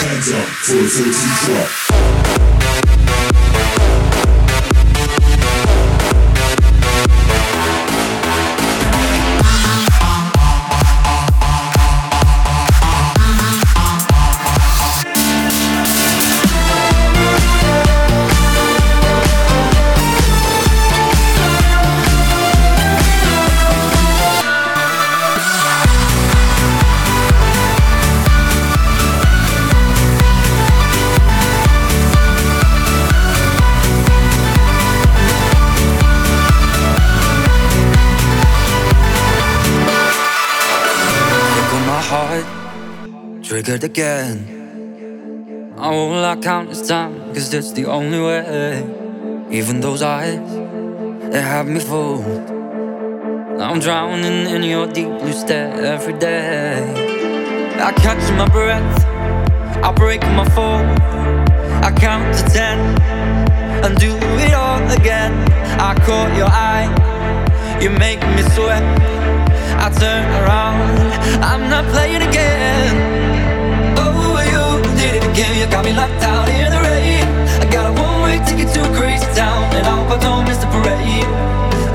Hands up for a 13 drop. Triggered again. I won't lock countless time, cause that's the only way. Even those eyes, they have me fooled. I'm drowning in your deep blue stare every day. I catch my breath, I break my fall. I count to ten and do it all again. I caught your eye, you make me sweat. I turn around, I'm not playing again did you got me locked out in the rain. I got a one-way ticket to crazy town, and I hope I don't miss the parade.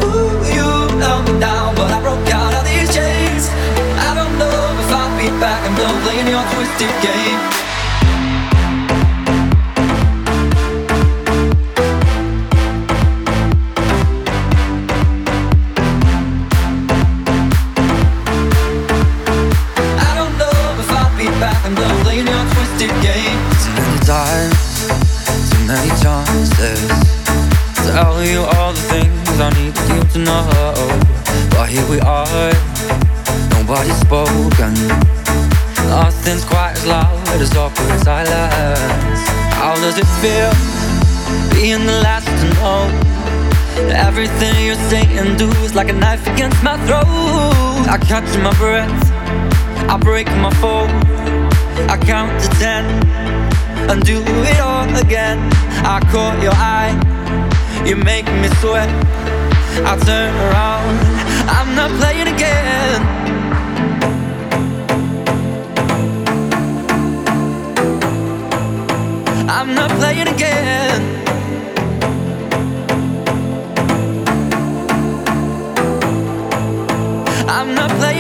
Ooh, you held me down, but I broke out of these chains. I don't know if I'll be back. I'm done playing your twisted game. Like a knife against my throat. I catch my breath, I break my fall. I count to ten and do it all again. I caught your eye, you make me sweat. I turn around, I'm not playing again. I'm not playing again. I'm not playing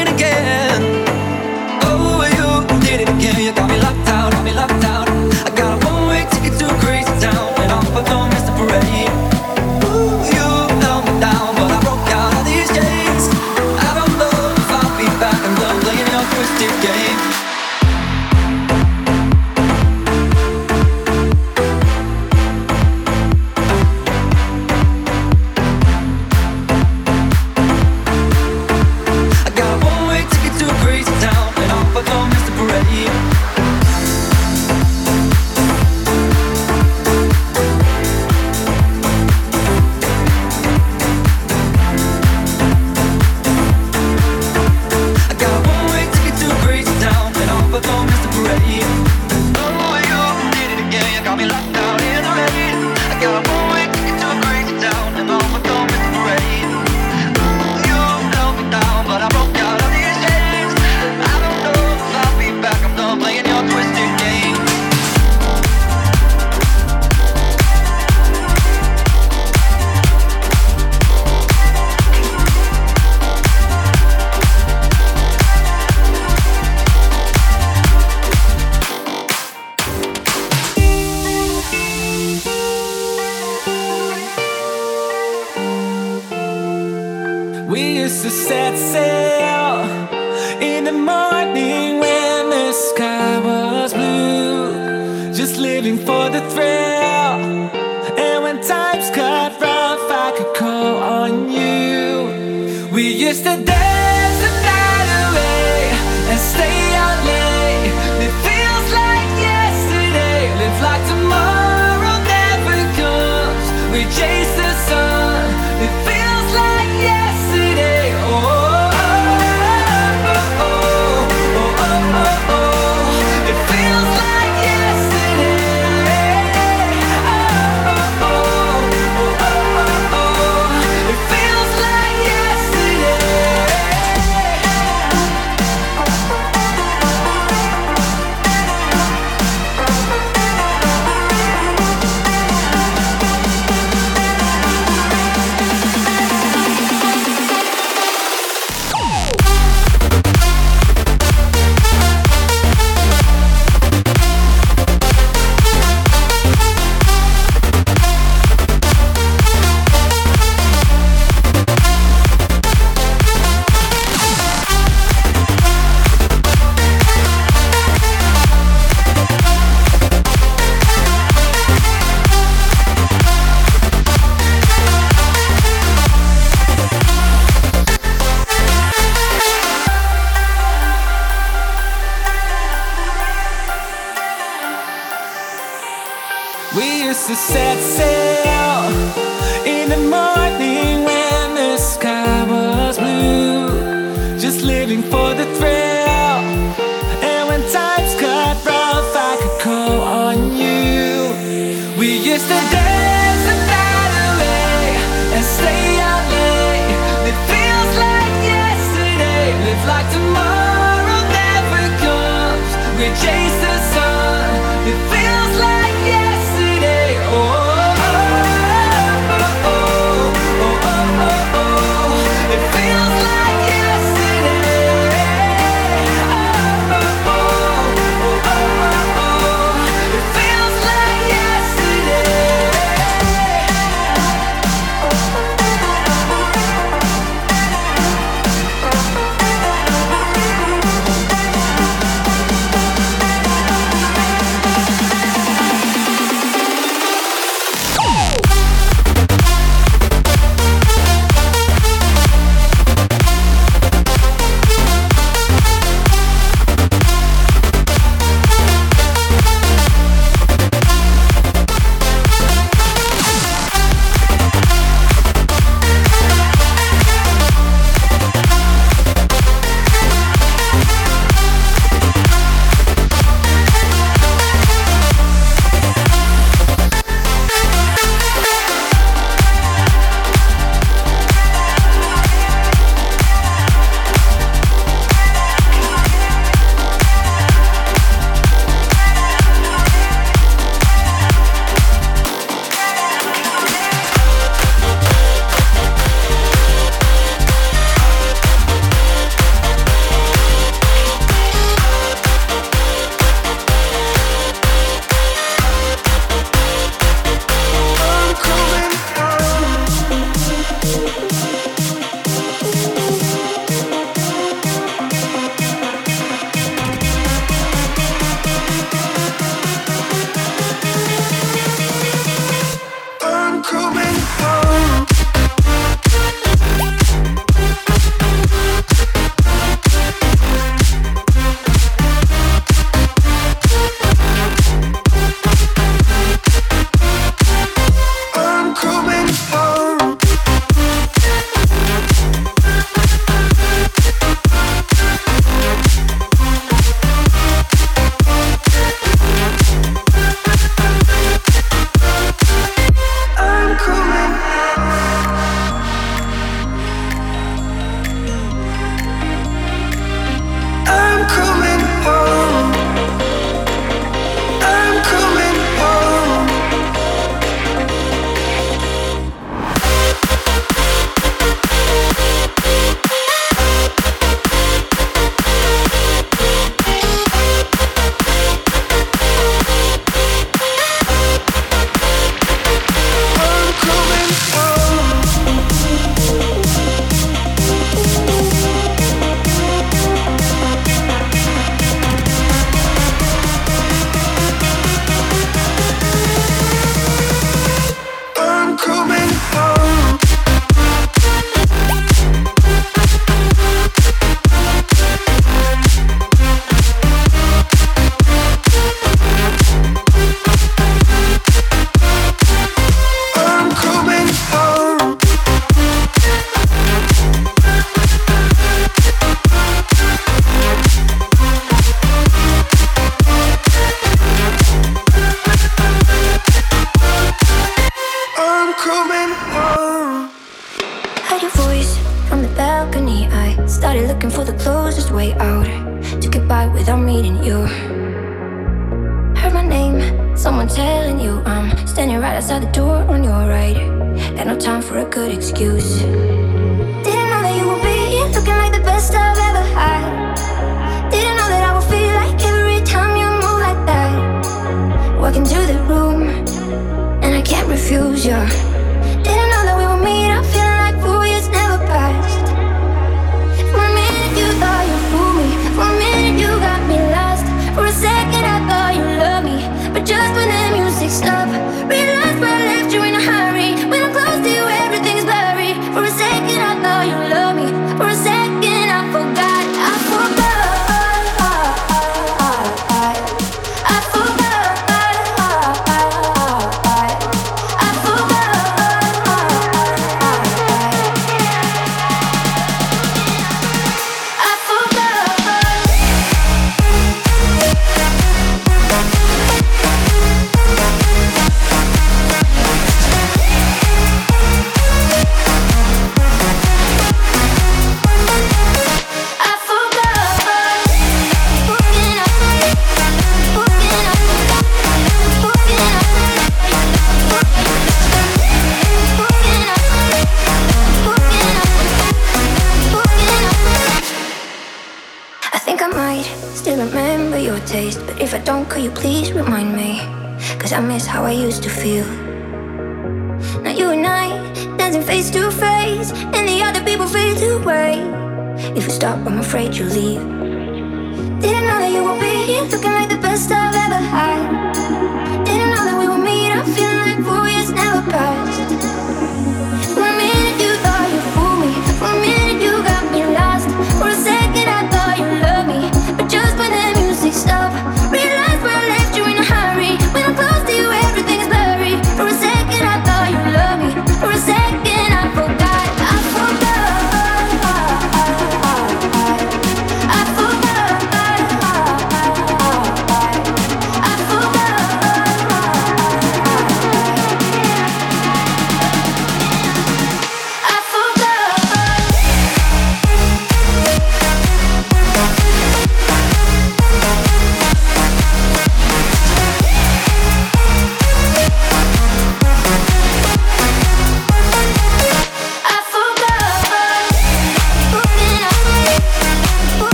time for a good excuse. Didn't know that you would be here looking like the best I've ever had. Didn't know that I would feel like every time you move like that. Walking through the room, and I can't refuse you.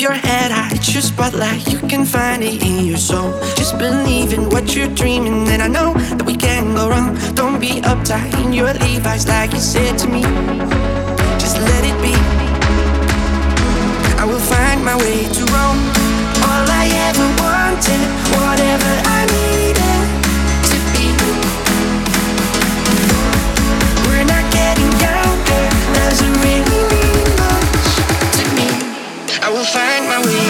Your head high. It's your spotlight, you can find it in your soul. Just believe in what you're dreaming, and I know that we can go wrong. Don't be uptight in your Levi's, like you said to me. Just let it be. I will find my way to Rome. All I ever wanted, whatever I needed to be. We're not getting younger, doesn't really mean will find my way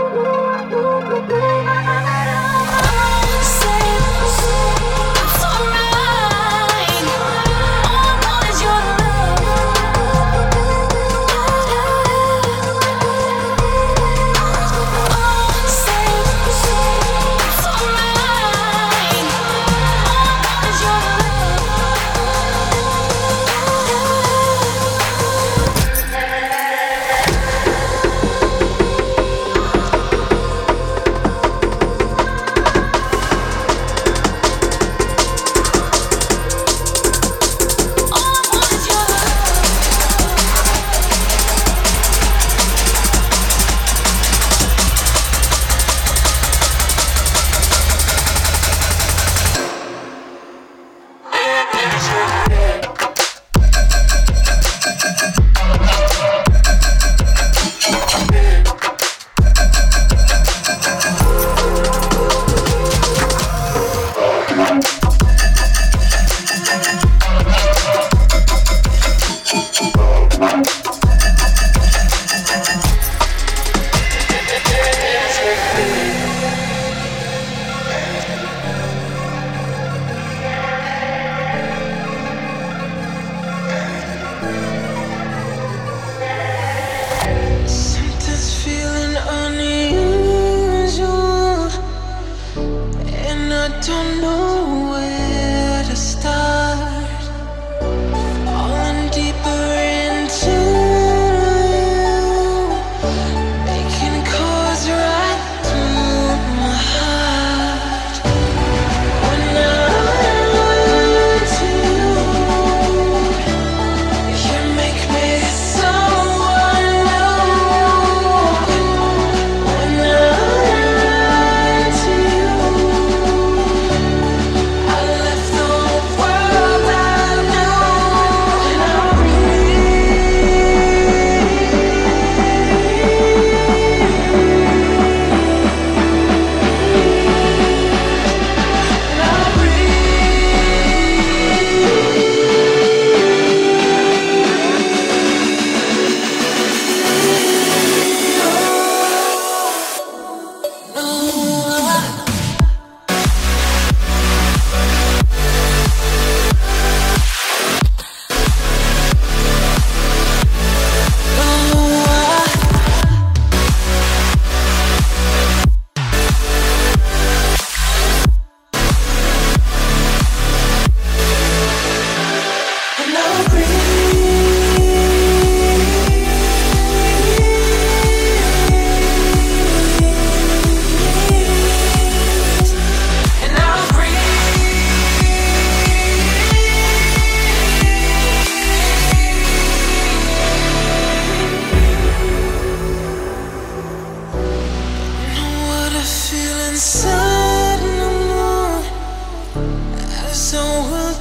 so happy.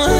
Like, yeah,